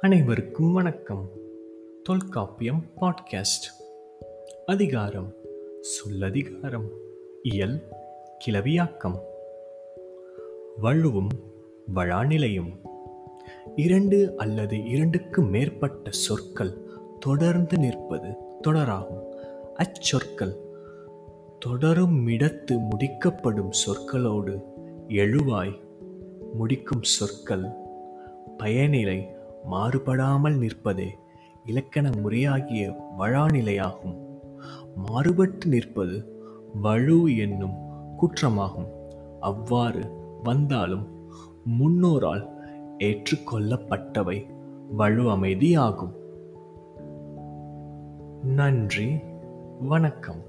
அனைவருக்கும் வணக்கம். தொல்காப்பியம் பாட்காஸ்ட். அதிகாரம் சொல்லதிகாரம் இயல் கிளவியாக்கம். வழுவும் வழாநிலையும் இரண்டு அல்லது இரண்டுக்கு மேற்பட்ட சொற்கள் தொடர்ந்து நிற்பது தொடராகும். அச்சொற்கள் தொடருமிடத்து முடிக்கப்படும் சொற்களோடு எழுவாய் முடிக்கும் சொற்கள் பயனிலை மாறுபடாமல் நிற்பதே இலக்கண முறையாகிய வழாநிலையாகும். மாறுபட்டு நிற்பது வலு என்னும் குற்றமாகும். அவ்வாறு வந்தாலும் முன்னோரால் ஏற்றுக்கொள்ளப்பட்டவை வலு அமைதியாகும். நன்றி வணக்கம்.